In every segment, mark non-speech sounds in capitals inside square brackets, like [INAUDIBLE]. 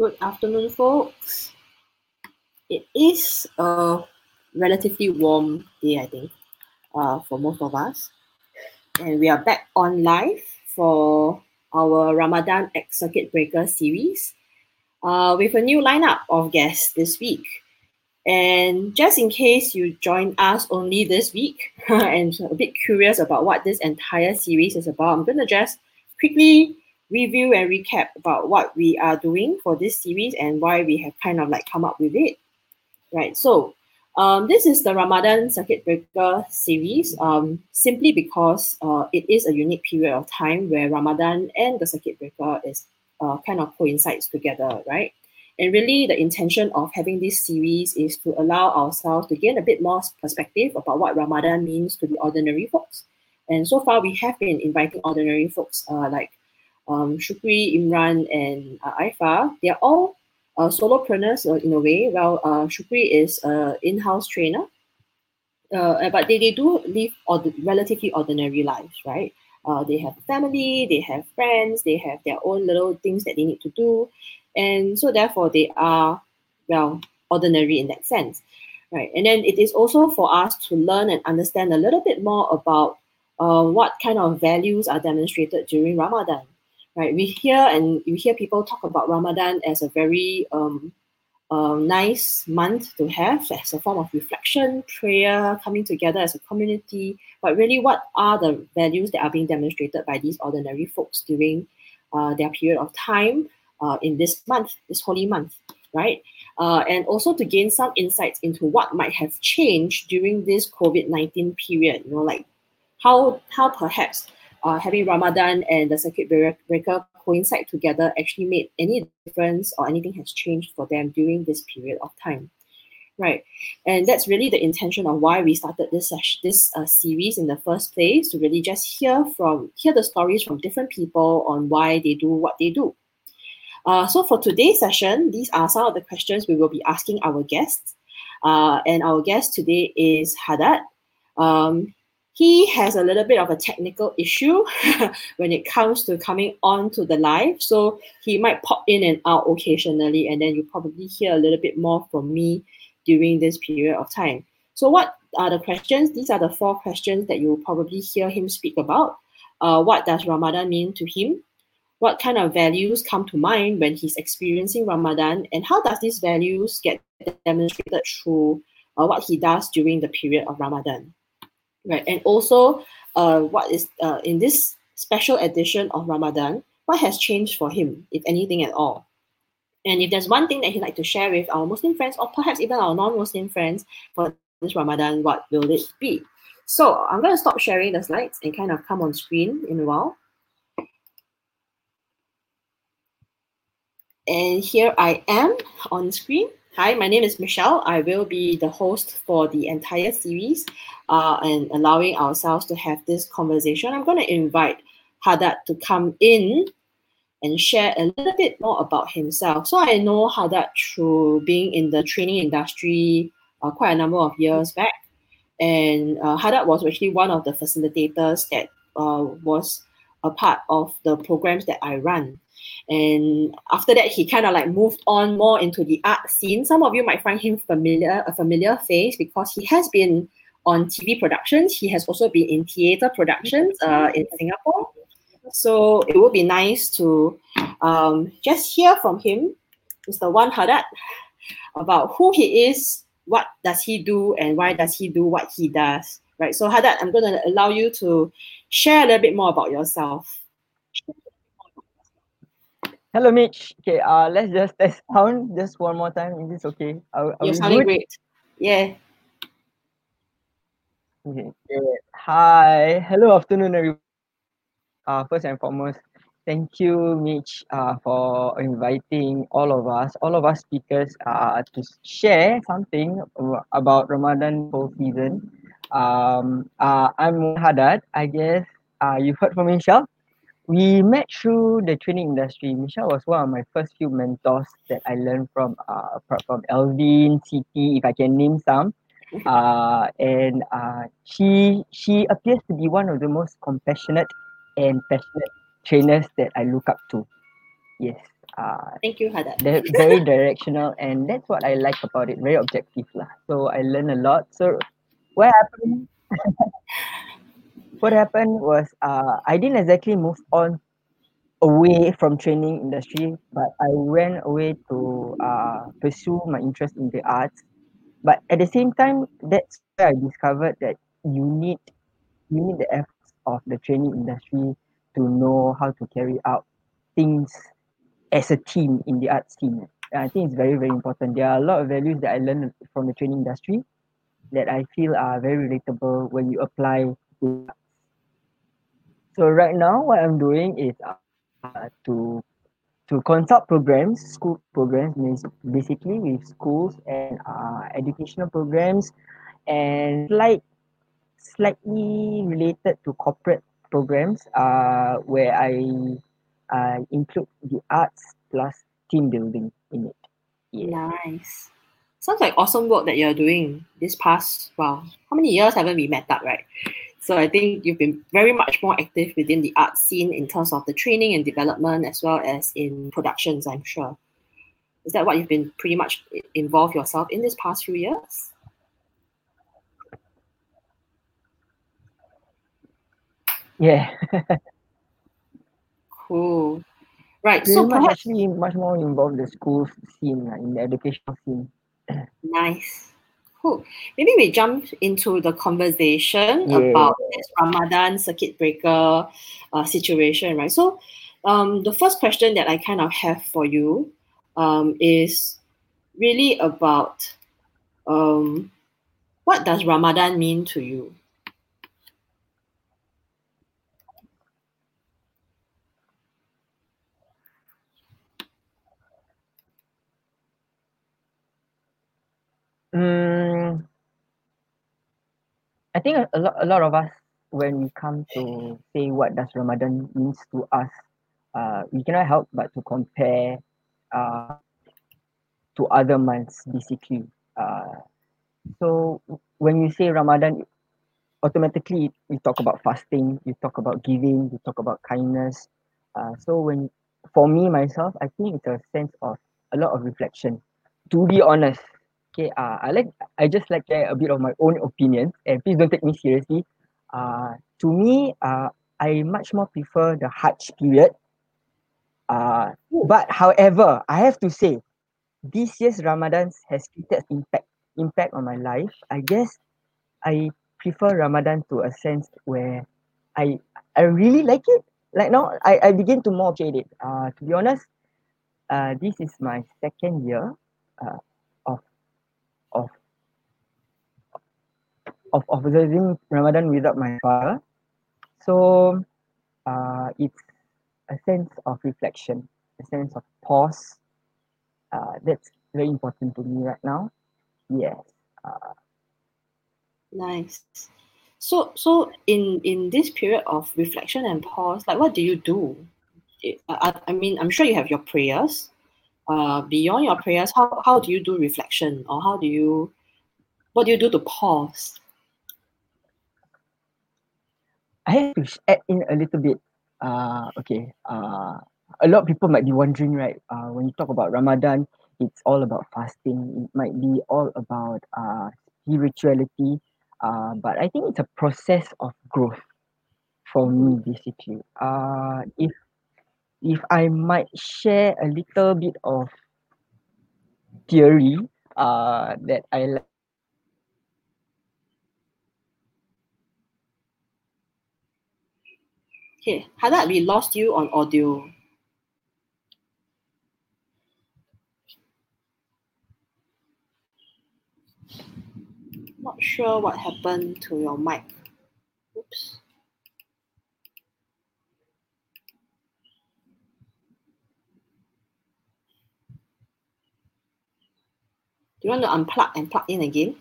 Good afternoon, folks. It is a relatively warm day, I think, uh, for most of us. And we are back on live for our Ramadan X Circuit Breaker series uh, with a new lineup of guests this week. And just in case you joined us only this week [LAUGHS] and a bit curious about what this entire series is about, I'm going to just quickly review and recap about what we are doing for this series and why we have kind of like come up with it. Right. So um, this is the Ramadan Circuit Breaker series, um, simply because uh, it is a unique period of time where Ramadan and the Circuit Breaker is uh, kind of coincides together, right? And really, the intention of having this series is to allow ourselves to gain a bit more perspective about what Ramadan means to the ordinary folks. And so far, we have been inviting ordinary folks uh, like um, Shukri, Imran, and uh, Aifa, they're all uh, solopreneurs uh, in a way. Well, uh, Shukri is an in-house trainer, uh, but they, they do live ord- relatively ordinary lives, right? Uh, they have family, they have friends, they have their own little things that they need to do. And so therefore they are, well, ordinary in that sense. Right. And then it is also for us to learn and understand a little bit more about uh, what kind of values are demonstrated during Ramadan right? We hear and you hear people talk about Ramadan as a very um, uh, nice month to have as a form of reflection, prayer, coming together as a community. But really, what are the values that are being demonstrated by these ordinary folks during uh, their period of time uh, in this month, this holy month, right? Uh, and also to gain some insights into what might have changed during this COVID 19 period, you know, like how, how perhaps uh, having Ramadan and the circuit breaker coincide together actually made any difference or anything has changed for them during this period of time. Right, and that's really the intention of why we started this this uh, series in the first place to really just hear from hear the stories from different people on why they do what they do. Uh, so for today's session, these are some of the questions we will be asking our guests. Uh, and our guest today is Haddad. Um, he has a little bit of a technical issue [LAUGHS] when it comes to coming on to the live. So he might pop in and out occasionally, and then you probably hear a little bit more from me during this period of time. So, what are the questions? These are the four questions that you'll probably hear him speak about. Uh, what does Ramadan mean to him? What kind of values come to mind when he's experiencing Ramadan? And how does these values get demonstrated through uh, what he does during the period of Ramadan? Right? And also, uh, what is uh, in this special edition of Ramadan, what has changed for him, if anything at all? And if there's one thing that he'd like to share with our Muslim friends, or perhaps even our non-Muslim friends for this Ramadan, what will it be? So I'm going to stop sharing the slides and kind of come on screen in a while. And here I am on screen. Hi, my name is Michelle. I will be the host for the entire series uh, and allowing ourselves to have this conversation. I'm going to invite Haddad to come in and share a little bit more about himself. So I know Haddad through being in the training industry uh, quite a number of years back. And uh, Haddad was actually one of the facilitators that uh, was a part of the programs that I run. And after that, he kind of like moved on more into the art scene. Some of you might find him familiar, a familiar face because he has been on TV productions. He has also been in theater productions uh, in Singapore. So it would be nice to um, just hear from him, Mr. Wan Haddad, about who he is, what does he do, and why does he do what he does. Right. So Haddad, I'm going to allow you to share a little bit more about yourself. Hello, Mitch. Okay, uh, let's just test sound just one more time. Is this okay? Are, are You're sounding good? great. Yeah. Okay. Hi. Hello, afternoon, everyone. Uh, first and foremost, thank you, Mitch, uh, for inviting all of us, all of us speakers, uh, to share something about Ramadan whole season. Um, uh, I'm Haddad. I guess uh, you've heard from me, Michelle we met through the training industry. Michelle was one of my first few mentors that I learned from, uh, apart from Elvin, CT, if I can name some. [LAUGHS] Uh, and uh, she she appears to be one of the most compassionate and passionate trainers that I look up to. Yes. Uh, Thank you, Hada. very directional, and that's what I like about it. Very objective, lah. So I learn a lot. So what happened? [LAUGHS] what happened was uh, I didn't exactly move on away from training industry, but I went away to uh, pursue my interest in the arts. But at the same time, that's where I discovered that you need you need the efforts of the training industry to know how to carry out things as a team in the arts team. And I think it's very, very important. There are a lot of values that I learned from the training industry that I feel are very relatable when you apply to so right now, what I'm doing is uh, to to consult programs, school programs, means basically with schools and uh, educational programs, and slight slightly related to corporate programs, uh, where I uh, include the arts plus team building in it. Yeah. Nice. Sounds like awesome work that you're doing this past, wow, how many years haven't we met up, right? So I think you've been very much more active within the art scene in terms of the training and development as well as in productions, I'm sure. Is that what you've been pretty much involved yourself in this past few years? Yeah. cool. Right. Pretty so much perhaps, actually much more involved in the school scene, like in the educational scene. nice. Cool. Maybe we jump into the conversation yeah. about this Ramadan circuit breaker uh, situation, right? So, um, the first question that I kind of have for you um, is really about um, what does Ramadan mean to you? Mm, I think a, lot a lot of us when we come to say what does Ramadan means to us, uh, we cannot help but to compare uh, to other months basically. Uh, so when you say Ramadan, automatically you talk about fasting you talk about giving you talk about kindness uh, so when for me myself I think it's a sense of a lot of reflection to be honest okay uh, I like I just like share a bit of my own opinion and please don't take me seriously. Uh, to me uh, I much more prefer the Hajj period. Uh, but however I have to say this year's Ramadan has created impact impact on my life. I guess I prefer Ramadan to a sense where I I really like it. Like now I I begin to more appreciate it. Uh to be honest uh this is my second year. Uh of of of observing Ramadan without my father so uh it's a sense of reflection a sense of pause uh that's very important to me right now yes uh Nice. So so in in this period of reflection and pause, like what do you do? It, I, I mean, I'm sure you have your prayers. Uh, beyond your prayers, how how do you do reflection, or how do you, what do you do to pause? I have to add in a little bit. Uh, okay. Uh, a lot of people might be wondering, right? Uh, when you talk about Ramadan, it's all about fasting. It might be all about uh, spirituality. Uh, but I think it's a process of growth for me, basically. Uh, if if I might share a little bit of theory uh, that I Okay, How Haddad, we lost you on audio. Not sure what happened to your mic. Oops. Do you want to unplug and plug in again?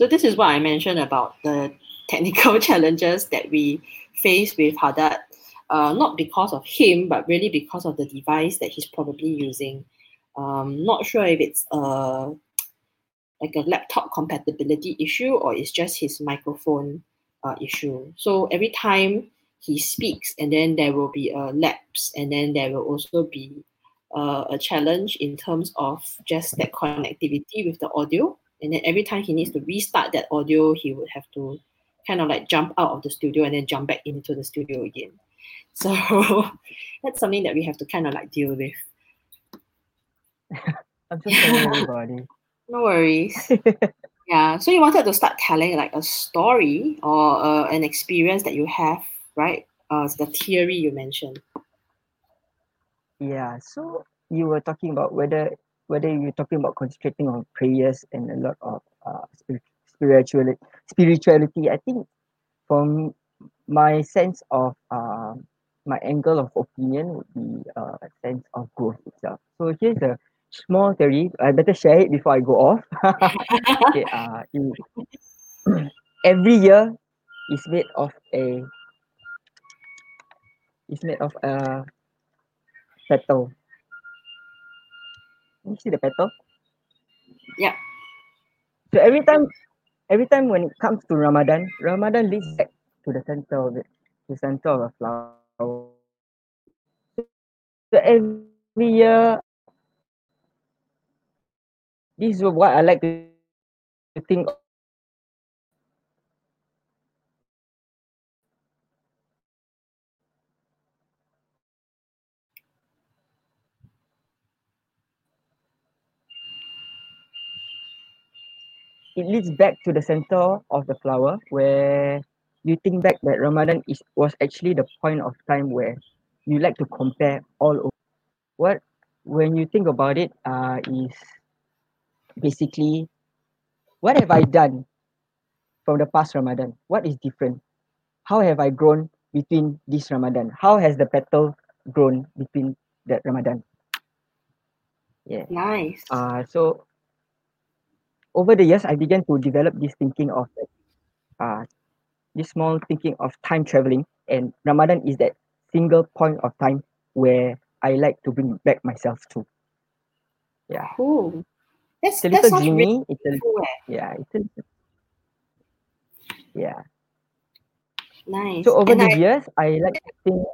So this is what I mentioned about the [LAUGHS] technical challenges that we face with Haddad, uh, not because of him, but really because of the device that he's probably using. Um, not sure if it's a [TSK] like a laptop compatibility issue or it's just his microphone uh, issue. So every time he speaks, and then there will be a lapse, and then there will also be uh, a challenge in terms of just that connectivity with the audio. And then every time he needs to restart that audio, he would have to kind of like jump out of the studio and then jump back into the studio again. [LAUGHS] So that's something that we have to kind of like deal with. [LAUGHS] I'm sorry about. [LAUGHS] No worries. yeah. So you wanted to start telling like a story or uh, an experience that you have, right? Uh, the theory you mentioned. Yeah. So you were talking about whether whether you're talking about concentrating on prayers and a lot of uh, spirituality. Spirituality. I think from my sense of uh, my angle of opinion would be uh, a sense of growth itself. So here's a small theory. I better share it before I go off. [LAUGHS] okay, uh, in, [CLEARS THROAT] every year is made of a is made of a petal. You see the petal? Yeah. So every time every time when it comes to Ramadan, Ramadan leads back to the center of it, the center of a flower. So every year this is what I like to think it leads back to the center of the flower where you think back that Ramadan is was actually the point of time where you like to compare all over. What when you think about it uh is basically what have I done from the past Ramadan? What is different? How have I grown between this Ramadan? How has the petal grown between that Ramadan? Yeah. Nice. Uh so over the years I began to develop this thinking of uh this small thinking of time traveling and Ramadan is that single point of time where I like to bring back myself to. Yeah. Cool. That's, it's a that little sounds dreamy. really It's a cool. eh? yeah, it's a yeah. Nice. So over And the I, years, I like to think,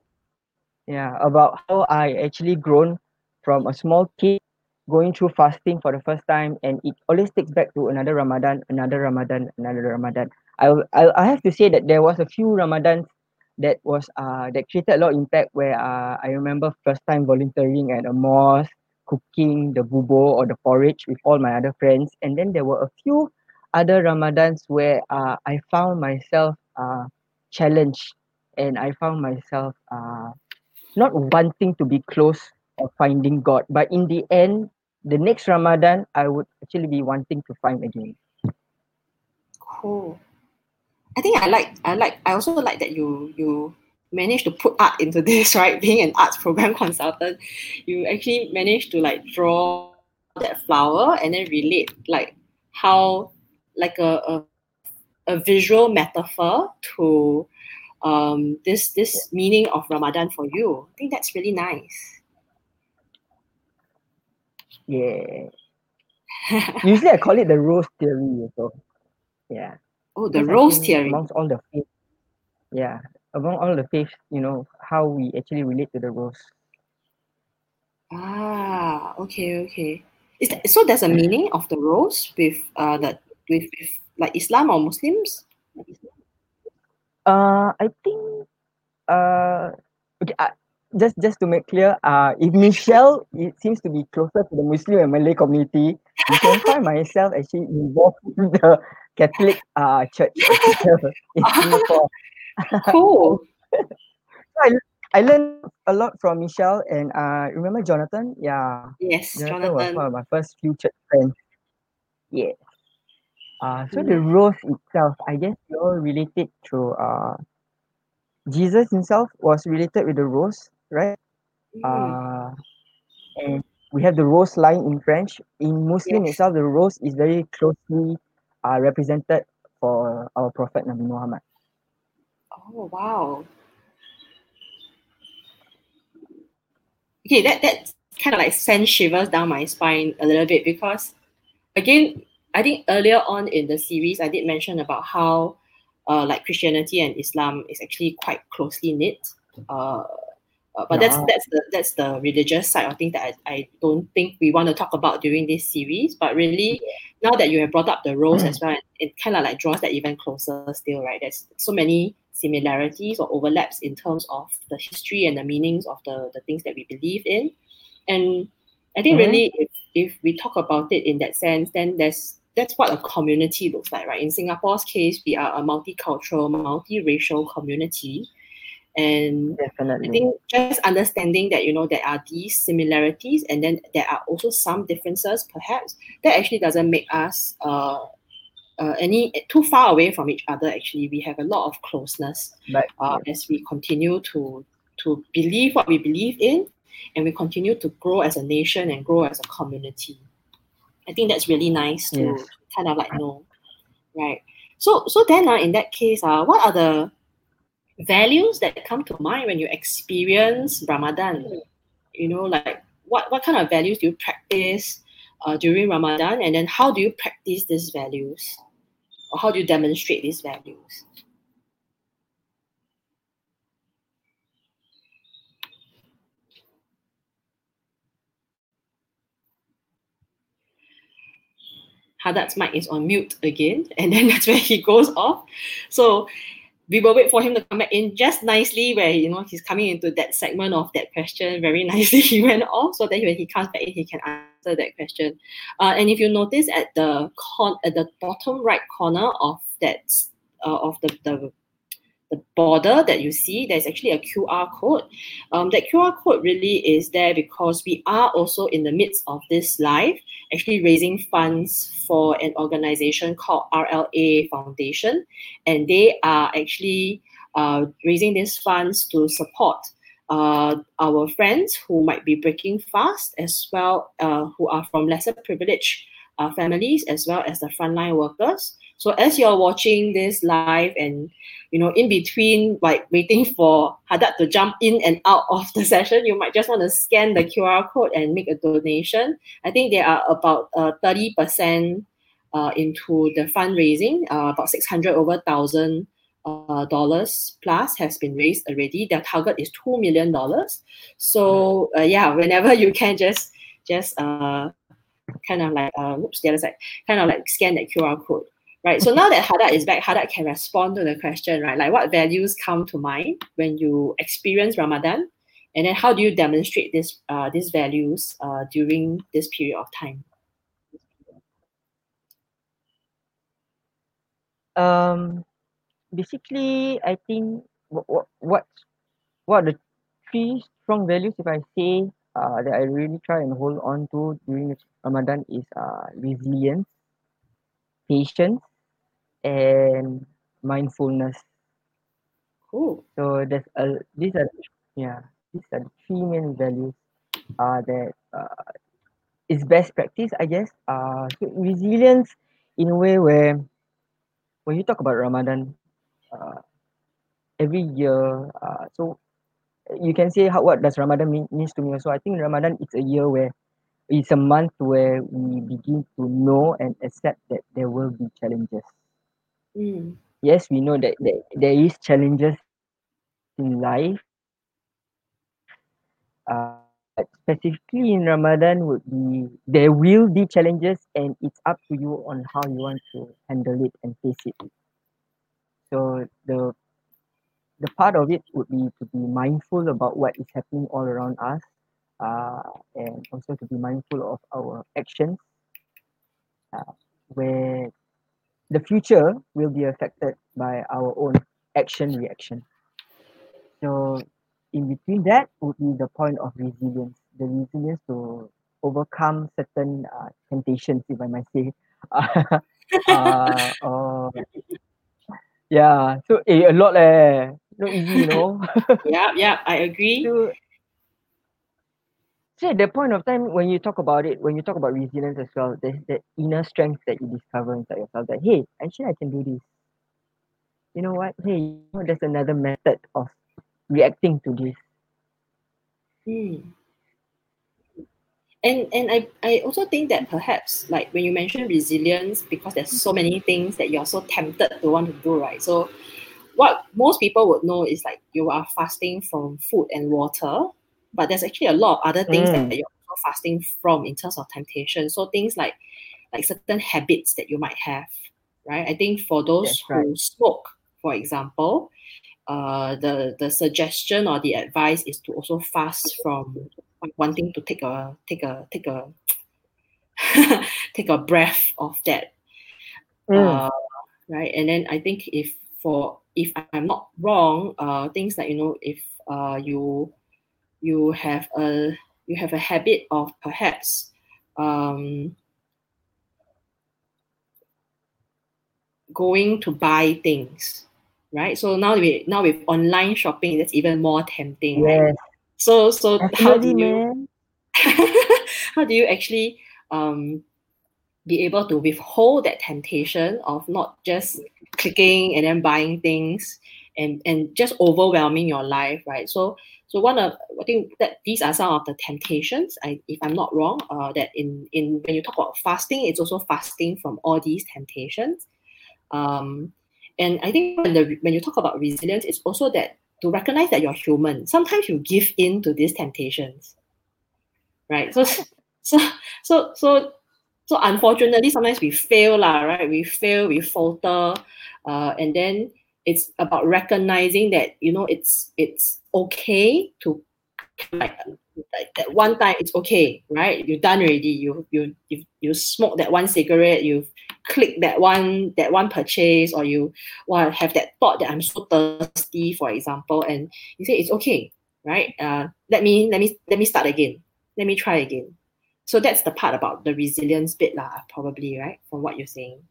yeah, about how I actually grown from a small kid going through fasting for the first time, and it always takes back to another Ramadan, another Ramadan, another Ramadan. I I, I have to say that there was a few Ramadans that was uh that created a lot of impact where uh I remember first time volunteering at a mosque, cooking the bubur or the porridge with all my other friends, and then there were a few other Ramadans where uh I found myself uh challenged and I found myself uh not wanting to be close or finding God. But in the end, the next Ramadan, I would actually be wanting to find again. cool. I think I like I like I also like that you you managed to put art into this, [LAUGHS] right? Being an arts program [LAUGHS] consultant, you actually managed to like draw that flower and then relate like how like a a, a visual metaphor to um this this meaning of Ramadan for you. I think that's really nice. Yeah. Usually I call it the rose theory. So yeah. oh, the Because rose theory. Amongst all the faith, yeah, among all the faiths, you know, how we actually relate to the rose. Ah, okay, okay. Is that, so there's a meaning of the rose with uh the with, with like Islam or Muslims? Uh, I think uh, okay, uh, just just to make clear, uh, if Michelle it seems to be closer to the Muslim and Malay community, you can find myself actually involved [LAUGHS] in the Catholic uh church [LAUGHS] in Singapore. [LAUGHS] Cool. I I learned a lot from Michelle and uh remember Jonathan? Yeah, Yes, Jonathan, was one of my first few church friends. Yeah. Uh, so the Mm. rose itself, I guess we all related to uh Jesus himself was related with the rose, right? Mm. Uh, and we have the rose line in French. In Muslim Yes. itself, the rose is very closely uh, represented for our Prophet Nabi Muhammad. Oh wow. Okay, that that kind of like sends shivers down my spine a little bit because again, I think earlier on in the series I did mention about how uh, like Christianity and Islam is actually quite closely knit. Uh, uh, but that's Yeah. that's the that's the religious side of things that I, I don't think we want to talk about during this series. But really, now that you have brought up the rose as well, it kind of like draws that even closer still, right? There's so many similarities or overlaps in terms of the history and the meanings of the, the things that we believe in. And I think Mhm. really if, if we talk about it in that sense, then there's that's what a community looks like, right? In Singapore's case, we are a multicultural, multiracial community. And I think just understanding that you know there are these similarities and then there are also some differences, perhaps that actually doesn't make us uh, uh, any too far away from each other. Actually, we have a lot of closeness But uh, as we continue to to believe what we believe in, and we continue to grow as a nation and grow as a community. I think that's really nice to Yes. kind of like know, right? So so then uh, in that case, uh, what are the values that come to mind when you experience Ramadan? You know, like what, what kind of values do you practice uh, during Ramadan? And then how do you practice these values? Or how do you demonstrate these values? Haddad's mic is on mute again, [LAUGHS] and then that's where he goes off. So we will wait for him to come back in just nicely where you know he's coming into that segment of that question very [LAUGHS] nicely. He went off so that when he comes back in he can answer that question. Uh, and if you notice at the con- at the bottom right corner of that uh, of the, the the border that you see, there's actually a QR code. Um, that QR code really is there because we are also in the midst of this live, actually raising funds for an organization called RLA Foundation. And they are actually uh, raising these funds to support uh, our friends who might be breaking fast, as well uh, who are from lesser privileged uh, families, as well as the frontline workers. So as you're watching this live and you know, in between, like waiting for Haddad to jump in and out [LAUGHS] of the session, you might just want to scan the QR code and make a donation. I think there are about uh, 30% uh, into the fundraising, uh, about 600 over 1,000 uh, dollars plus has been raised already. Their target is $2 million. So uh, yeah, whenever you can just, just uh, kind of like, uh, oops, the other side, kind of like scan that QR code right? So now that Haddad is back, Haddad can respond to the question, right? Like what values come to mind when you experience Ramadan? And then how do you demonstrate this uh, these values uh, during this period of time? Um, basically, I think what what what, the three strong values, if I say, uh, that I really try and hold on to during Ramadan is uh, resilience, patience, and mindfulness. Cool. So there's a these are yeah these are the three main values uh, that uh, is best practice I guess. Uh, so resilience in a way where when you talk about Ramadan, uh, every year, uh, so you can say how what does Ramadan mean means to me. So I think Ramadan it's a year where it's a month where we begin to know and accept that there will be challenges. Mm. Yes, we know that, that there is challenges in life. Uh, specifically in Ramadan would be there will be challenges and it's up to you on how you want to handle it and face it. So the the part of it would be to be mindful about what is happening all around us uh, and also to be mindful of our actions uh, where the future will be affected by our own action reaction. So in between that would be the point of resilience the resilience to overcome certain uh, temptations if i might say. [LAUGHS] Uh, or yeah so eh, a lot leh not easy you know. [LAUGHS] Yeah yeah i agree. So, so at point of time when you talk about it when you talk about resilience as well there's that inner strength that you discover inside yourself that hey actually i can do this you know what hey you know, there's another method of reacting to this Hmm. And and I, I also think that perhaps like when you mention resilience, because there's so many things that you're so tempted to want to do, right? So what most people would know is like you are fasting from food and water, but there's actually a lot of other things Mm. that you're also fasting from in terms of temptation. So things like like certain habits that you might have, right? I think for those That's who right. smoke, for example, uh, the the suggestion or the advice is to also fast from wanting to take a take a take a [LAUGHS] take a breath of that Mm. uh, right and then i think if for if i'm not wrong uh, things like you know if uh, you you have a you have a habit of perhaps um, going to buy things right? So now we now with online shopping that's even more tempting right? So so how do you [LAUGHS] how do you actually um, be able to withhold that temptation of not just clicking and then buying things and and just overwhelming your life right? So so one of i think that these are some of the temptations I, if i'm not wrong uh, that in in when you talk about fasting it's also fasting from all these temptations. Um, and i think when the when you talk about resilience it's also that to recognize that you're human sometimes you give in to these temptations right? So [LAUGHS] so so so so unfortunately sometimes we fail lah, right? We fail we falter uh, and then it's about recognizing that you know it's it's okay to like, like that one time it's okay right? You're done already. You you you, you smoke that one cigarette you click that one that one purchase or you well, have that thought that i'm so thirsty for example and you say it's okay right? Uh, let me let me let me start again. Let me try again. So that's the part about the resilience bit lah, probably, right? From what you're saying.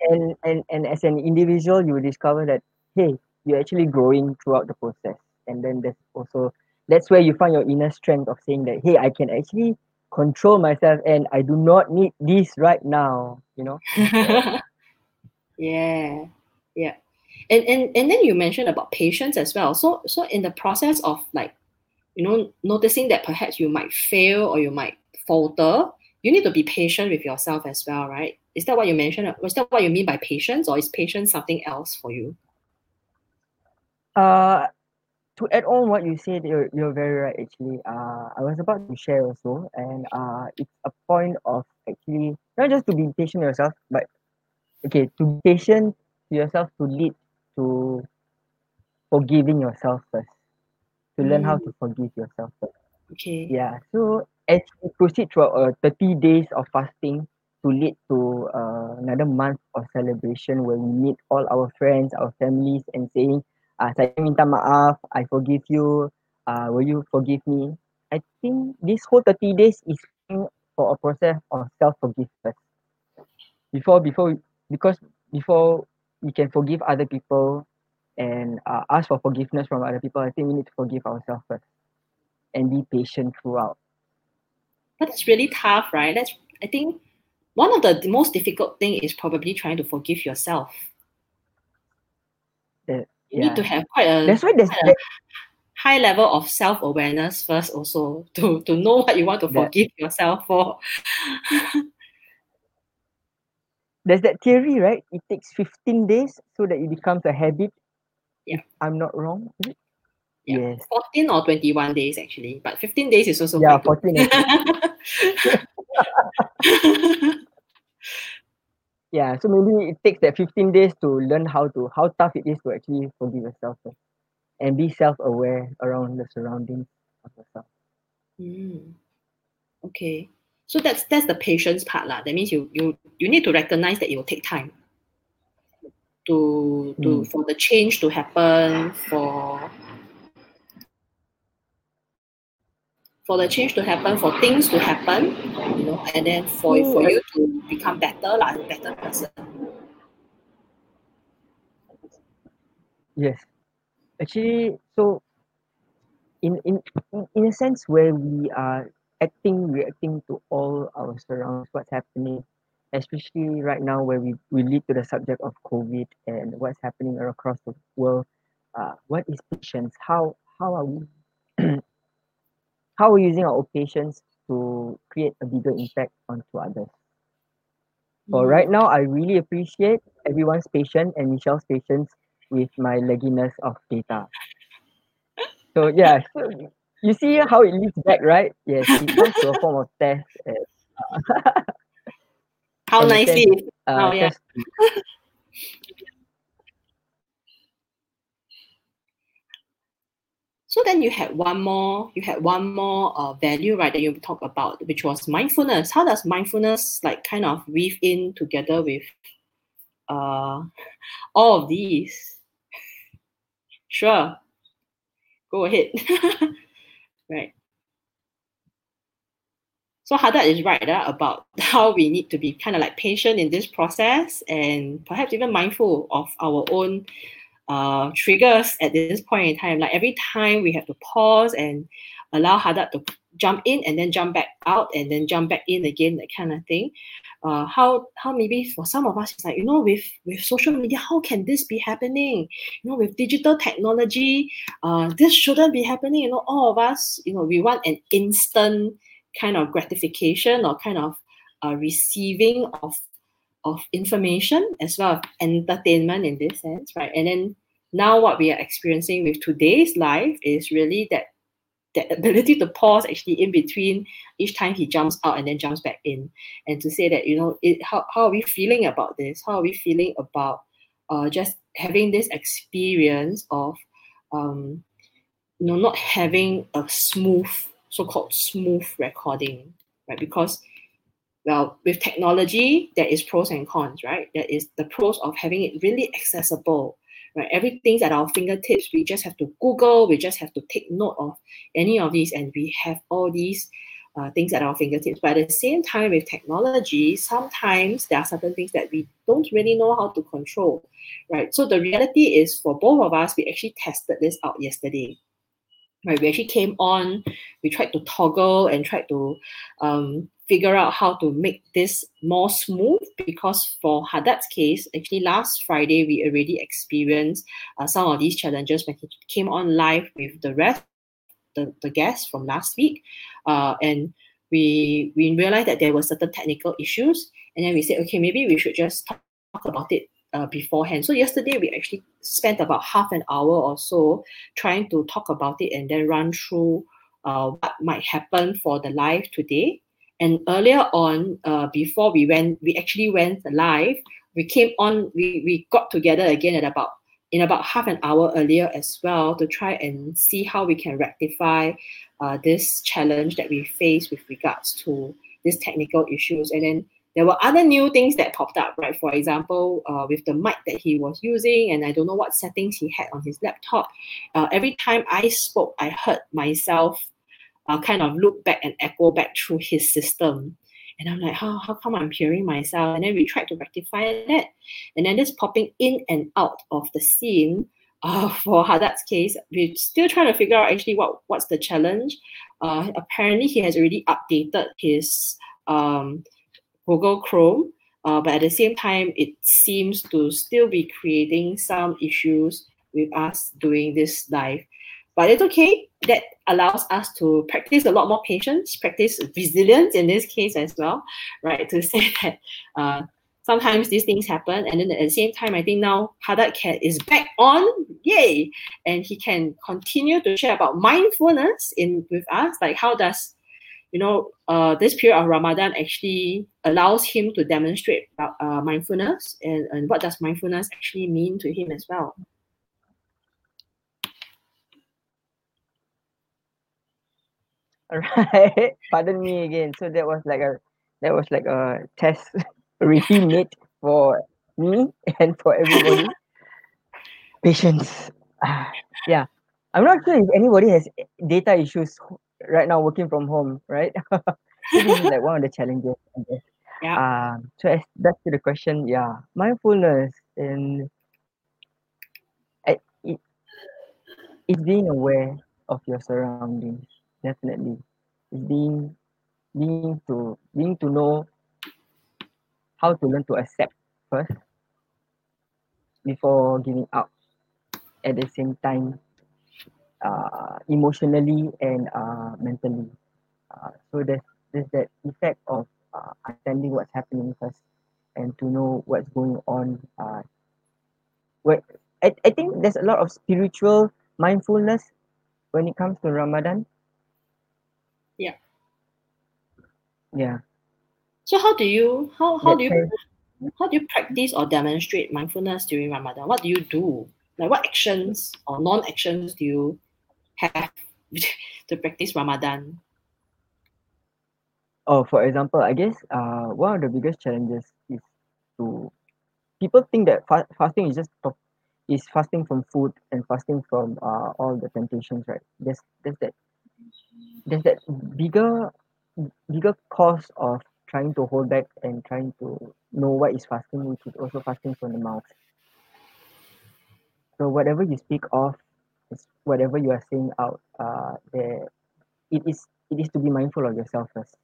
And and and as an individual you will discover that hey you're actually growing throughout the process and then there's also that's where you find your inner strength of saying that hey i can actually control myself and i do not need this right now you know [LAUGHS] yeah. Yeah. and and and then you mentioned about patience as well so so in the process of like you know noticing that perhaps you might fail or you might falter you need to be patient with yourself as well right? Is that what you mentioned? Was that what you mean by patience or is patience something else for you? Uh to add on what you said you're, you're very right actually. Uh i was about to share also and uh it's a point of actually not just to be patient yourself but okay to be patient to yourself to lead to forgiving yourself first to learn how Mm. to forgive yourself first. Okay. Yeah so as we proceed throughout uh, 30 days of fasting to lead to uh, another month of celebration where we meet all our friends our families and saying uh, saya minta maaf I forgive you. Uh, will you forgive me? I think this whole 30 days is for a process of self forgiveness before before because before we can forgive other people and uh, ask for forgiveness from other people I think we need to forgive ourselves first and be patient throughout but that's really tough right? That's i think one of the most difficult thing is probably trying to forgive yourself. That you need to have quite a, that's why there's quite a high level of self-awareness first also to to know what you want to That- forgive yourself for. [LAUGHS] There's that theory right? It takes 15 days so that it becomes a habit. Yeah. if i'm not wrong is it Yeah. yes 14 or 21 days actually but 15 days is also yeah 14 [LAUGHS] yeah so maybe it takes that 15 days to learn how to how tough it is to actually forgive yourself and be self-aware around the surroundings of yourself Mm. Okay. So that's that's the patience part lah. That means you you you need to recognize that it will take time to to Mm. for the change to happen for for the change to happen for things to happen you know and then for So, for you to become better like a better person. Yes. Actually so in in in- a sense where we are acting reacting to all our surroundings what's happening especially right now where we we lead to the subject of covid and what's happening across the world uh, what is patience? How how are we [CLEARS THROAT] how are we using our patience to create a bigger impact onto others. For right now i really appreciate everyone's patience and michelle's patience with my lagginess of data. So yeah so you see how it leads back right? Yes it comes to a form of test and, [LAUGHS] how and a nicely test, uh, oh yeah so then you had one more you had one more uh, value right that you talk about which was mindfulness. How does mindfulness like kind of weave in together with uh [LAUGHS] all of these? [LAUGHS] Sure. Go ahead. [LAUGHS] Right. So Haddad is right uh, about how we need to be kind of like patient in this process and perhaps even mindful of our own uh, triggers at this point in time. Like every time we have to pause and allow Haddad to jump in and then jump back out and then jump back in again, that kind of thing. Uh, how how maybe for some of us it's like you know with with social media how can this be happening you know with digital technology uh, this shouldn't be happening you know all of us you know we want an instant kind of gratification or kind of uh, receiving of of information as well as entertainment in this sense, right? And then now what we are experiencing with today's life is really that that ability to pause actually in between each time he jumps out and then jumps back in. And to say that you know it, how, how are we feeling about this? How are we feeling about uh, just having this experience of um, you know not having a smooth so-called smooth recording right? Because well with technology there is pros and cons right? There is the pros of having it really accessible right? Everything's at our fingertips. We just have to google we just have to take note of any of these and we have all these uh, things at our fingertips. But at the same time with technology sometimes there are certain things that we don't really know how to control right? So the reality is for both of us we actually tested this out yesterday right? We actually came on we tried to toggle and tried to um, figure out how to make this more smooth because for Haddad's case, actually last Friday we already experienced uh, some of these challenges when he came on live with the rest, the, the guests from last week. Uh, and we we realized that there were certain technical issues. And then we said, okay, maybe we should just talk, talk about it uh, beforehand. So yesterday we actually spent about half an hour or so trying to talk about it and then run through uh, what might happen for the live today. And earlier on, uh, before we went, we actually went live. We came on, we, we got together again at about in about half an hour earlier as well to try and see how we can rectify uh, this challenge that we face with regards to these technical issues. And then there were other new things that popped up, right? For example, uh, with the mic that he was using, and I don't know what settings he had on his laptop. Uh, every time I spoke, I heard myself uh, kind of look back and echo back through his system. And I'm like, how, how come I'm hearing myself? And then we tried to rectify that. And then this popping in and out of the scene uh, [LAUGHS] for Haddad's case, we're still trying to figure out actually what, what's the challenge. Uh, apparently, he has already updated his um, Google Chrome, uh, but at the same time, it seems to still be creating some issues with us doing this live. But it's okay. That allows us to practice a lot more patience, practice resilience in this case as well, right? To [LAUGHS] say that uh, sometimes these things happen, and then at the same time, I think now Haddad Cat is back on, yay! And he can continue to share about mindfulness in with us, like how does you know, uh, this period of Ramadan actually allows him to demonstrate about, uh, mindfulness and, and what does mindfulness actually mean to him as well. Right. [LAUGHS] Pardon me again. So that was like a that was like a test [LAUGHS] really made for me [LAUGHS] and for everybody. Patience. yeah. I'm not sure if anybody has data issues right now working from home, right? this is like one of the challenges. Yeah. Um, so as back to the question, yeah, mindfulness and I, it, it's being aware of your surroundings. Definitely, it's being being to being to know how to learn to accept first before giving up. At the same time, uh, emotionally and uh, mentally. Uh, so there's there's that effect of uh, understanding what's happening first and to know what's going on. Uh, what I, I think there's a lot of spiritual mindfulness when it comes to Ramadan. Yeah. Yeah. So how do you how how do you how do you practice or demonstrate mindfulness during Ramadan? What do you do? Like what actions or non-actions do you have [LAUGHS] to practice Ramadan? Oh, for example, I guess uh one of the biggest challenges is to people think that fa- fasting is just to- is fasting from food and fasting from uh all the temptations, right? There's there's that there's that bigger bigger cost of trying to hold back and trying to know what is fasting, which is also fasting from the mouth. So whatever you speak of, is whatever you are saying out, uh, there it is it is to be mindful of yourself first,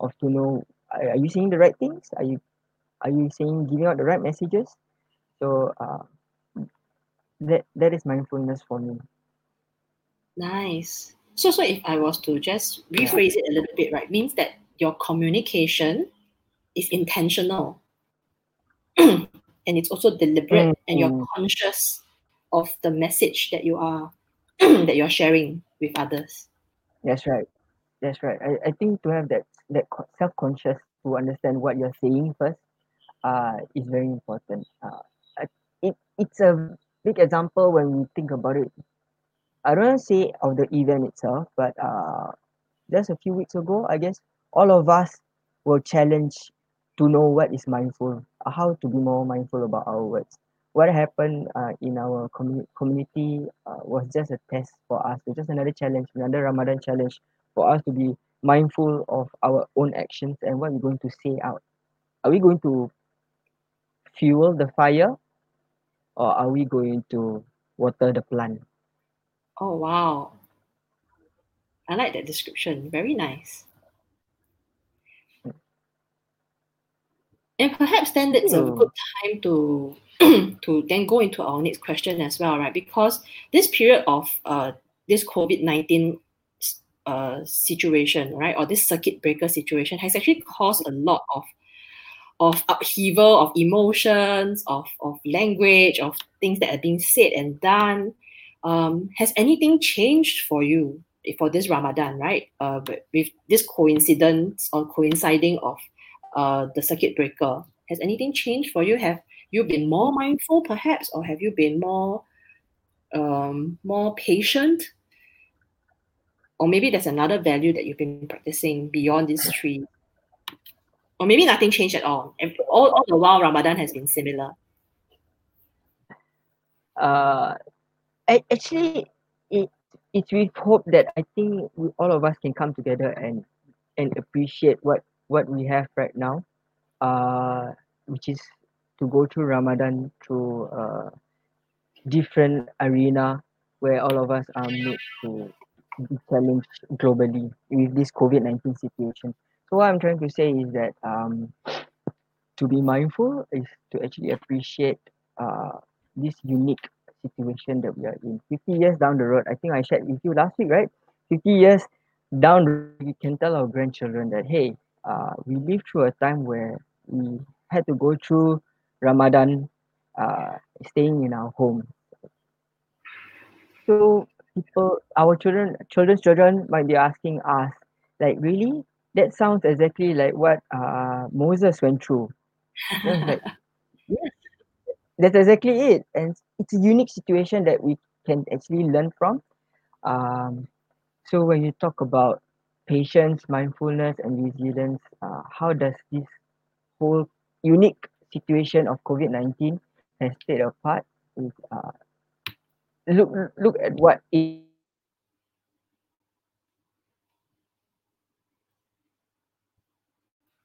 of to know are, are you saying the right things? Are you are you saying giving out the right messages? So uh, that that is mindfulness for me. Nice. So so if I was to just rephrase it a little bit, right, means that your communication is intentional. [CLEARS THROAT] and it's also deliberate and you're Mm. conscious of the message that you are [CLEARS THROAT] that you're sharing with others. That's right. That's right. I, I think to have that that self conscious to understand what you're saying first, uh, is very important. Uh, it it's a big example when we think about it. I don't want to say of the event itself, but uh, just a few weeks ago, I guess all of us were challenged to know what is mindful, uh, how to be more mindful about our words. What happened uh, in our commu- community uh, was just a test for us. It's just another challenge, another Ramadan challenge for us to be mindful of our own actions and what we're going to say out. Are we going to fuel the fire or are we going to water the plant? Oh wow. I like that description. Very nice. And perhaps then that's a good time to [CLEARS THROAT] to then go into our next question as well, right? Because this period of uh, this COVID nineteen uh, situation, right, or this circuit breaker situation has actually caused a lot of of upheaval of emotions, of of language, of things that are being said and done. Um, has anything changed for you for this Ramadan, right? Uh, with this coincidence or coinciding of uh, the circuit breaker, has anything changed for you? Have you been more mindful, perhaps, or have you been more um, more patient? Or maybe there's another value that you've been practicing beyond these three. Or maybe nothing changed at all. All, all the while, Ramadan has been similar. Uh, actually, it it's with hope that I think we, all of us can come together and and appreciate what what we have right now, uh, which is to go through Ramadan through a different arena where all of us are made to be challenged globally with this COVID nineteen situation. So what I'm trying to say is that um, to be mindful is to actually appreciate uh, this unique situation that we are in. 50 years down the road, I think I shared with you last week, right? 50 years down the road, we can tell our grandchildren that, hey, uh, we lived through a time where we had to go through Ramadan uh, staying in our home. So people, our children, children's children might be asking us, like, really? That sounds exactly like what uh, Moses went through. like, [LAUGHS] yes, that's exactly it and it's a unique situation that we can actually learn from um, so when you talk about patience mindfulness and resilience uh, how does this whole unique situation of COVID-19 has played a part is uh, look look at what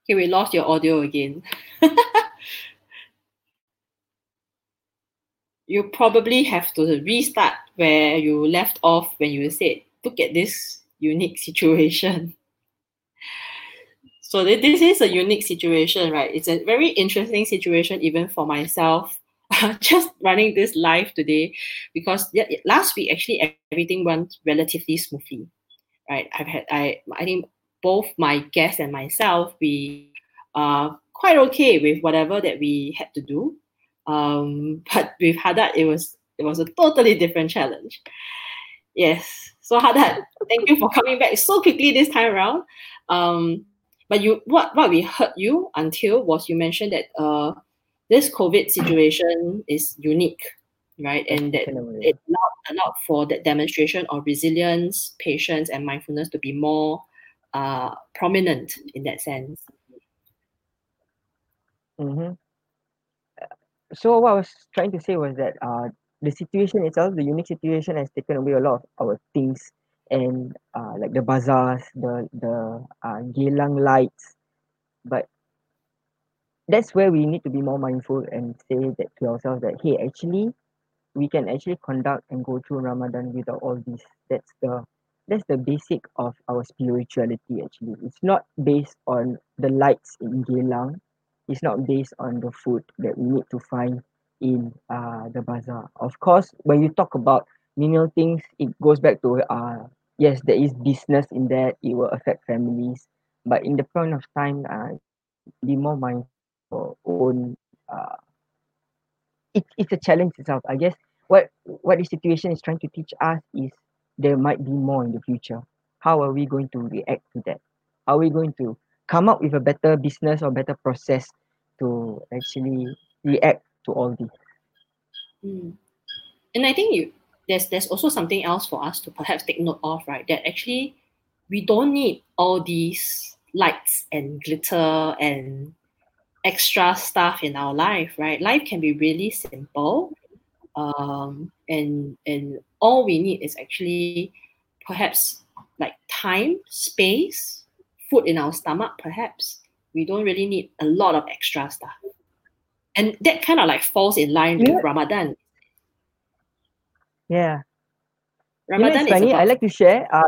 Okay, we lost your audio again. [LAUGHS] you probably have to restart where you left off when you said, look at this unique situation. So this is a unique situation, right? It's a very interesting situation even for myself. [LAUGHS] Just running this live today, because last week actually everything went relatively smoothly, right? I've had I I think both my guests and myself we are quite okay with whatever that we had to do um, [LAUGHS] but with Haddad, it was it was a totally different challenge. Yes. So Haddad, [LAUGHS] thank you for coming back so quickly this time around. Um, but you what what we heard you until was you mentioned that uh, this COVID situation [CLEARS THROAT] is unique, right? And that it allowed, allowed for that demonstration of resilience, patience, and mindfulness to be more uh, prominent in that sense. Mm-hmm so what I was trying to say was that uh the situation itself, the unique situation has taken away a lot of our things and uh like the bazaars, the the uh lights. But that's where we need to be more mindful and say that to ourselves that hey actually we can actually conduct and go through Ramadan without all this. That's the that's the basic of our spirituality actually. It's not based on the lights in Geylang it's not based on the food that we need to find in uh the bazaar. Of course when you talk about menial things it goes back to uh yes there is business in that it will affect families but in the point of time uh be more mindful own uh it, it's a challenge itself. I guess what what the situation is trying to teach us is there might be more in the future. How are we going to react to that? Are we going to come up with a better business or better process to actually react to all this. Mm. And I think you there's there's also something else for us to perhaps take note of, right? That actually we don't need all these lights and glitter and extra stuff in our life, right? Life can be really simple. Um, and and all we need is actually perhaps like time, space, food in our stomach, perhaps. We don't really need a lot of extra stuff. And that kind of like falls in line with Ramadan. Yeah. Ramadan you know, funny. I like to share. Uh,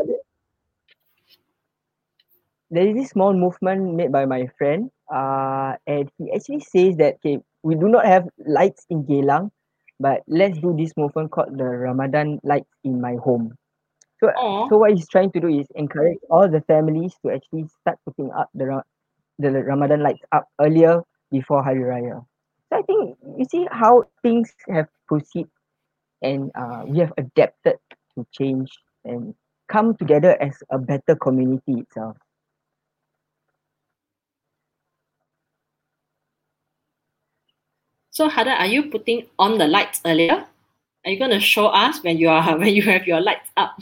there is this small movement made by my friend uh and he actually says that okay we do not have lights in Geylang but let's do this movement called the Ramadan lights in my home so so what he's trying to do is encourage all the families to actually start putting up the Ra- the Ramadan lights up earlier before Hari Raya. So I think you see how things have proceed and uh, we have adapted to change and come together as a better community itself. So Hada, are you putting on the lights earlier? Are you gonna show us when you are [LAUGHS] when you have your lights up?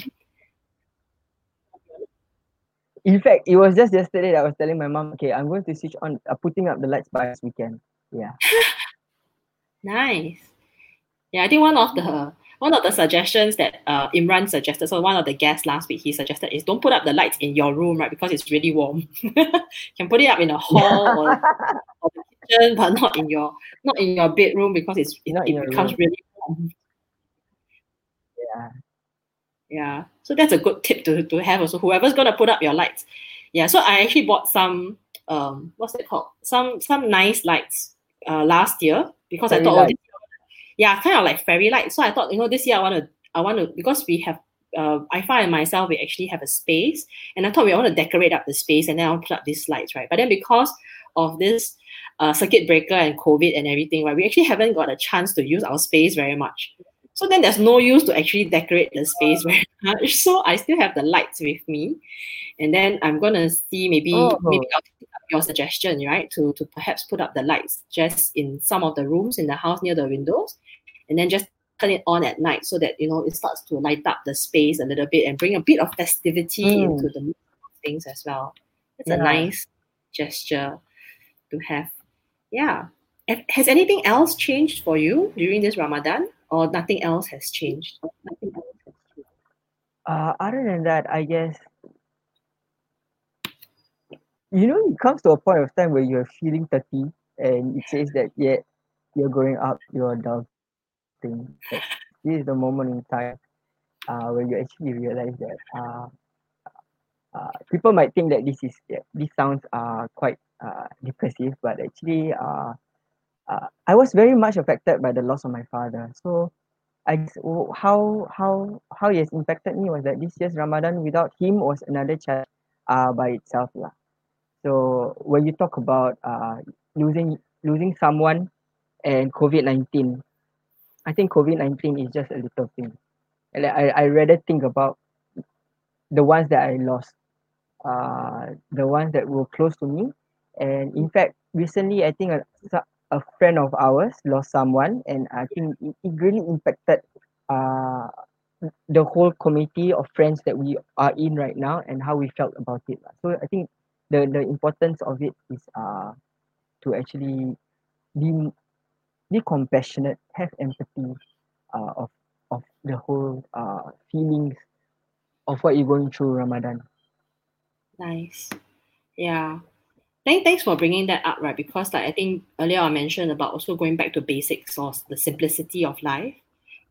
In fact, it was just yesterday that I was telling my mom, okay, I'm going to switch on, uh, putting up the lights by this weekend. Yeah. [LAUGHS] Nice. Yeah, I think one of the one of the suggestions that uh, Imran suggested, so one of the guests last week he suggested is don't put up the lights in your room, right? Because it's really warm. you [LAUGHS] can put it up in a hall or, or the kitchen, but not in your not in your bedroom because it's it, it becomes room. really warm. Yeah. Yeah. So that's a good tip to, to have also. Whoever's gonna put up your lights. Yeah. So I actually bought some um what's it called? Some some nice lights uh last year because I thought oh, yeah, kind of like fairy lights. So I thought, you know, this year I want to, I want to, because we have, uh, I find myself, we actually have a space, and I thought we want to decorate up the space, and then I'll put up these lights, right? But then because of this uh, circuit breaker and COVID and everything, right, we actually haven't got a chance to use our space very much. So then there's no use to actually decorate the space very [LAUGHS] much. So I still have the lights with me, and then I'm gonna see maybe Oh. maybe I'll take up your suggestion, right, to to perhaps put up the lights just in some of the rooms in the house near the windows, and then just turn it on at night so that you know it starts to light up the space a little bit and bring a bit of festivity Mm. into the things as well. It's a nice gesture to have. Yeah. Has anything else changed for you during this Ramadan, or nothing else has changed? Uh, other than that, I guess you know it comes to a point of time where you're feeling 30 and it says that yeah you're growing up you're adulting Like, this is the moment in time uh, where you actually realize that uh, uh, people might think that this is yeah, this sounds uh, quite uh, depressive but actually uh, uh, I was very much affected by the loss of my father so I how how how he has impacted me was that this year's Ramadan without him was another challenge uh, by itself lah. So when you talk about uh, losing losing someone and COVID nineteen, I think COVID nineteen is just a little thing. And I I rather think about the ones that I lost, uh, the ones that were close to me, and in fact recently I think so- a friend of ours lost someone, and I think it, really impacted uh the whole community of friends that we are in right now and how we felt about it so I think the the importance of it is uh to actually be be compassionate have empathy uh of of the whole uh feelings of what you're going through Ramadan Nice. Yeah. Thank, thanks for bringing that up, right? Because like I think earlier I mentioned about also going back to basics or the simplicity of life.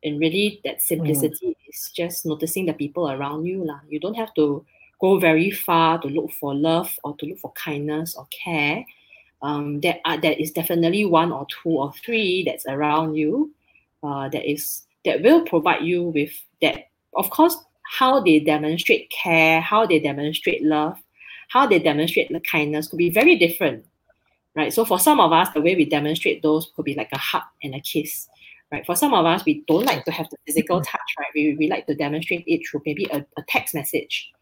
And really that simplicity is just noticing the people around you. lah. You don't have to go very far to look for love or to look for kindness or care. Um, there are there is definitely one or two or three that's around you uh, that is that will provide you with that. Of course, how they demonstrate care, how they demonstrate love, how they demonstrate the kindness could be very different, right? So for some of us, the way we demonstrate those could be like a hug and a kiss, right? For some of us, we don't like to have the physical touch, right? We, we like to demonstrate it through maybe a, a text message,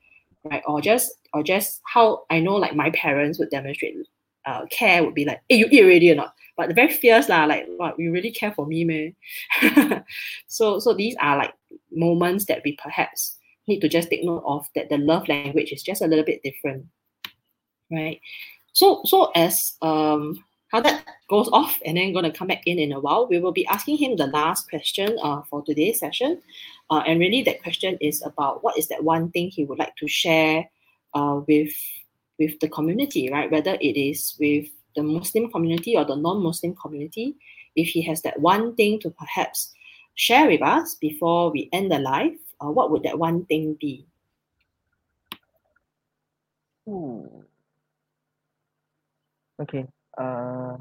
right? Or just or just how I know like my parents would demonstrate uh, care would be like, hey, you eat already or not? But the very fierce lah, like what you really care for me, man. [LAUGHS] so so these are like moments that we perhaps need to just take note of that the love language is just a little bit different right? So so as um how that goes off and then going to come back in in a while we will be asking him the last question uh, for today's session. Uh, and really that question is about what is that one thing he would like to share uh, with with the community right? Whether it is with the muslim community or the non-muslim community if he has that one thing to perhaps share with us before we end the live uh, what would that one thing be? Ooh. Okay. Uh,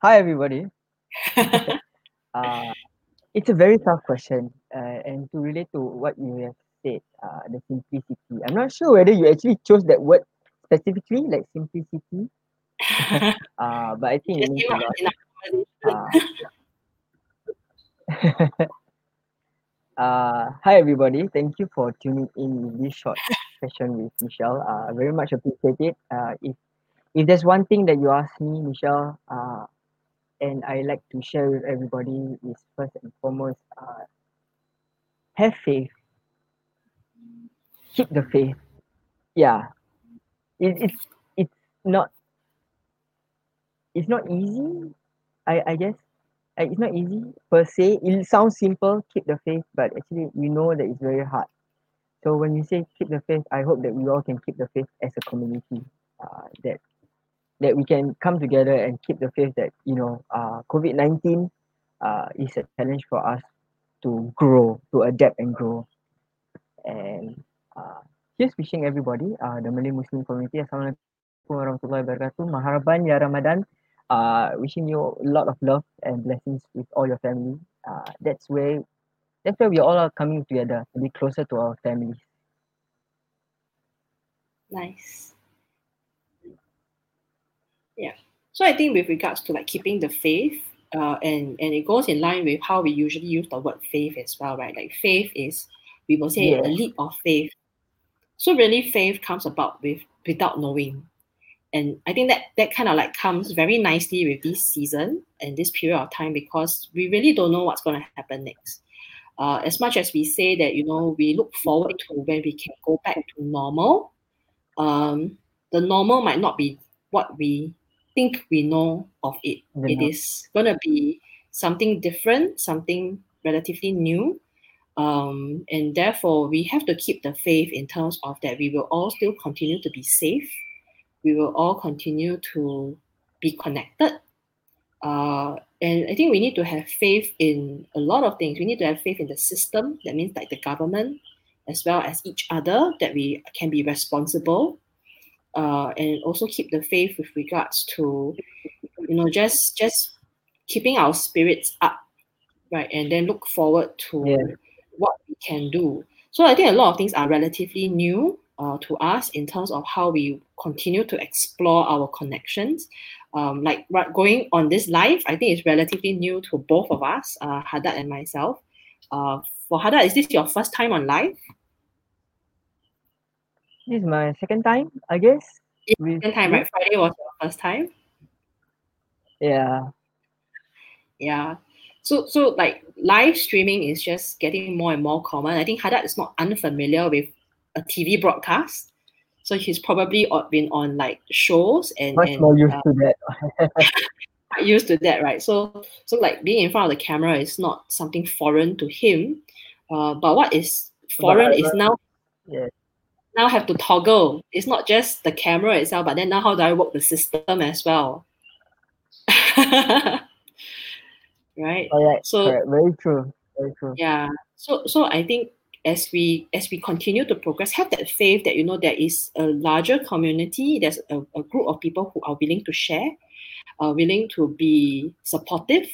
hi everybody. [LAUGHS] uh, it's a very tough question, uh, and to relate to what you have said, uh, the simplicity. I'm not sure whether you actually chose that word specifically, like simplicity. [LAUGHS] uh, but I think it means a lot. in our conversation. [LAUGHS] Uh, uh, hi everybody. Thank you for tuning in this short session with Michelle. Uh, very much appreciate it. Uh, if if there's one thing that you ask me, Michelle, uh, and I like to share with everybody is first and foremost, uh, have faith, keep the faith. Yeah, it, it's it's not it's not easy. I I guess uh, it's not easy per se. It sounds simple, keep the faith, but actually we know that it's very hard. So when you say keep the faith, I hope that we all can keep the faith as a community. Uh, that that we can come together and keep the faith that you know uh, COVID nineteen uh, is a challenge for us to grow, to adapt and grow. And uh, just wishing everybody, uh, the Malay Muslim community, Assalamualaikum warahmatullahi wabarakatuh. Maharban ya Ramadan. Uh, wishing you a lot of love and blessings with all your family. Uh, that's where that's where we all are coming together to be closer to our families. Nice. Yeah. So I think with regards to like keeping the faith, uh, and and it goes in line with how we usually use the word faith as well, right? Like faith is we will say Yeah. a leap of faith. So really, faith comes about with without knowing, and I think that that kind of like comes very nicely with this season and this period of time because we really don't know what's going to happen next. Uh, as much as we say that you know we look forward to when we can go back to normal, um, the normal might not be what we think we know of it. The It is going to be something different, something relatively new. Um, and therefore, we have to keep the faith in terms of that we will all still continue to be safe. We will all continue to be connected. Uh, and I think we need to have faith in a lot of things. We need to have faith in the system. That means like the government, as well as each other, that we can be responsible uh, and also keep the faith with regards to you know just just keeping our spirits up right and then look forward to Yeah. what we can do. So i think a lot of things are relatively new uh, to us in terms of how we continue to explore our connections. Um, like right, going on this live i think it's relatively new to both of us uh, haddad and myself. Uh, for haddad is this your first time on live This is my second time, I guess. Yeah, second time right friday was your first time Yeah. Yeah. So so like live streaming is just getting more and more common. I think Haddad is not unfamiliar with a TV broadcast. So he's probably been on like shows and, Much and more used uh, to that. [LAUGHS] [LAUGHS] used to that, right? So so like being in front of the camera is not something foreign to him. Uh, but what is foreign is now Yeah. Now have to toggle. It's not just the camera itself, but then now how do I work the system as well? [LAUGHS] right? Correct. So correct. Very true. Very true. yeah so so i think as we as we continue to progress have that faith that you know there is a larger community there's a, a group of people who are willing to share are willing to be supportive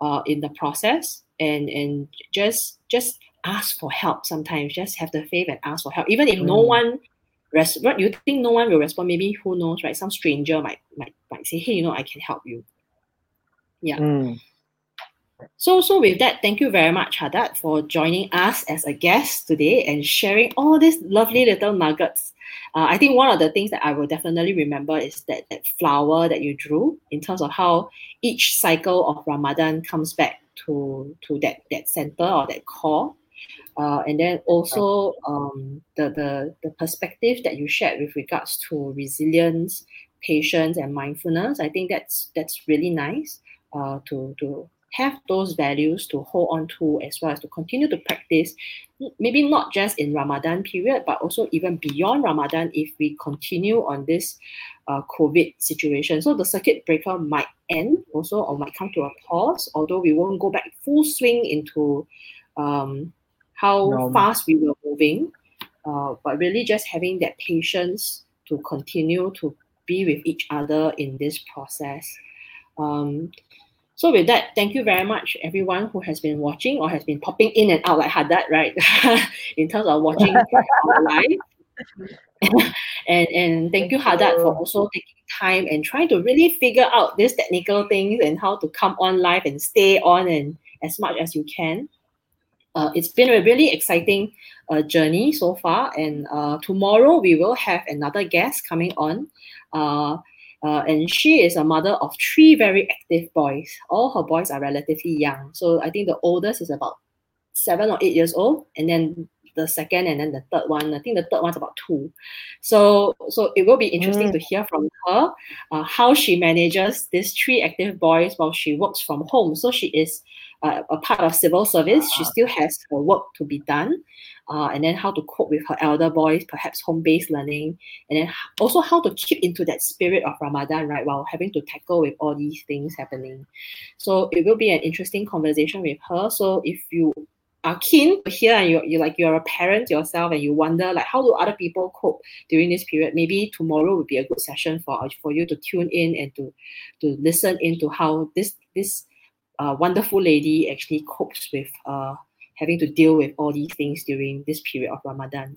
uh, in the process and and just just ask for help sometimes just have the faith and ask for help even if no Mm. one res- you think no one will respond maybe who knows right some stranger might might might say hey you know i can help you Yeah. Mm. So, so with that, thank you very much, Haddad, for joining us as a guest today and sharing all these lovely little nuggets. Uh, I think one of the things that I will definitely remember is that, that flower that you drew in terms of how each cycle of Ramadan comes back to, to that, that center or that core. Uh, and then also um, the, the, the perspective that you shared with regards to resilience, patience, and mindfulness. I think that's that's really nice uh, to, to have those values to hold on to as well as to continue to practice maybe not just in ramadan period but also even beyond ramadan if we continue on this uh, covid situation so the circuit breaker might end also or might come to a pause although we won't go back full swing into um, how fast we were moving uh, but really just having that patience to continue to be with each other in this process. Um, so with that, thank you very much, everyone who has been watching or has been popping in and out like Haddad, right? [LAUGHS] in terms of watching [LAUGHS] live. [LAUGHS] and and thank you, Haddad, for also taking time and trying to really figure out these technical things and how to come on live and stay on and as much as you can. Uh, it's been a really exciting uh, journey so far, and uh, tomorrow we will have another guest coming on. Uh, uh, and she is a mother of three very active boys. All her boys are relatively young. So I think the oldest is about seven or eight years old, and then the second and then the third one. I think the third one's about two. So so it will be interesting mm. to hear from her uh, how she manages these three active boys while she works from home. So she is uh, a part of civil service. She still has her work to be done uh, and then how to cope with her elder boys, perhaps home-based learning, and then also how to keep into that spirit of Ramadan, right, while having to tackle with all these things happening. So it will be an interesting conversation with her. So if you are keen to hear and you're, you're like you're a parent yourself and you wonder like how do other people cope during this period maybe tomorrow would be a good session for for you to tune in and to to listen into how this this uh, wonderful lady actually copes with uh, having to deal with all these things during this period of Ramadan.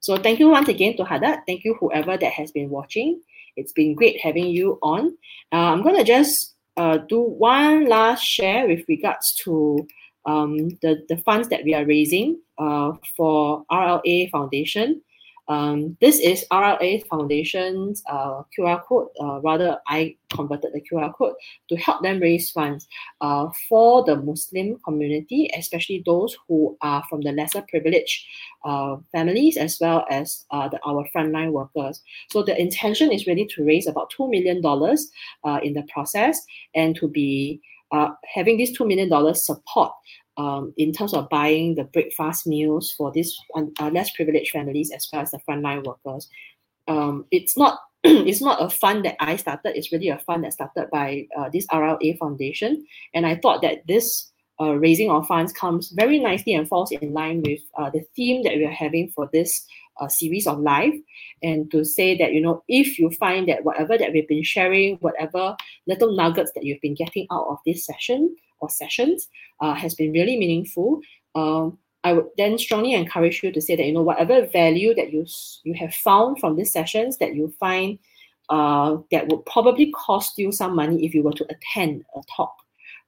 So thank you once again to Haddad. Thank you whoever that has been watching. It's been great having you on. Uh, I'm to just uh, do one last share with regards to um, the, the funds that we are raising uh, for RLA Foundation. Um, this is RLA Foundation's uh, QR code. Uh, rather, I converted the QR code to help them raise funds uh, for the Muslim community, especially those who are from the lesser privileged uh, families, as well as uh, the, our frontline workers. So the intention is really to raise about $2 million uh, in the process and to be having this $2 million support um, in terms of buying the breakfast meals for these uh, less privileged families as well as the frontline workers. Um, it's not [CLEARS THROAT] it's not a fund that I started. It's really a fund that started by uh, this RLA Foundation, and I thought that this uh, raising of funds comes very nicely and falls in line with uh, the theme that we are having for this uh, series of live and to say that you know if you find that whatever that we've been sharing whatever little nuggets that you've been getting out of this session or sessions uh, has been really meaningful, um, I would then strongly encourage you to say that you know whatever value that you you have found from these sessions that you find uh, that would probably cost you some money if you were to attend a talk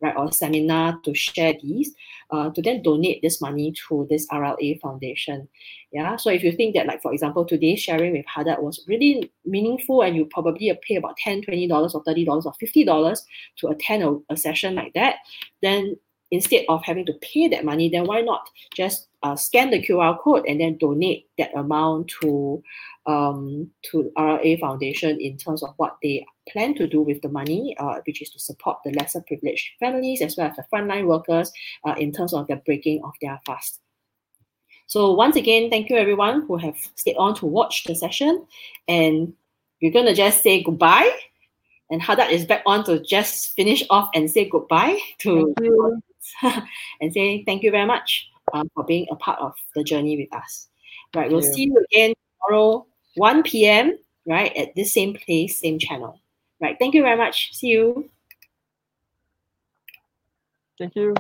right, or seminar to share these, uh, to then donate this money to this RLA foundation. Yeah, so if you think that, like, for example, today's sharing with Haddad was really meaningful and you probably pay about $10, $20 or $30 or $50 to attend a, a session like that, then instead of having to pay that money, then why not just uh, scan the QR code and then donate that amount to um, to RLA Foundation in terms of what they plan to do with the money, uh, which is to support the lesser privileged families as well as the frontline workers uh, in terms of the breaking of their fast. So once again, thank you everyone who have stayed on to watch the session. And we're going to just say goodbye. And Haddad is back on to just finish off and say goodbye to [LAUGHS] and say thank you very much um, for being a part of the journey with us. Right, we'll see you again tomorrow, 1 p.m. Right at this same place, same channel. Right, thank you very much. See you. Thank you.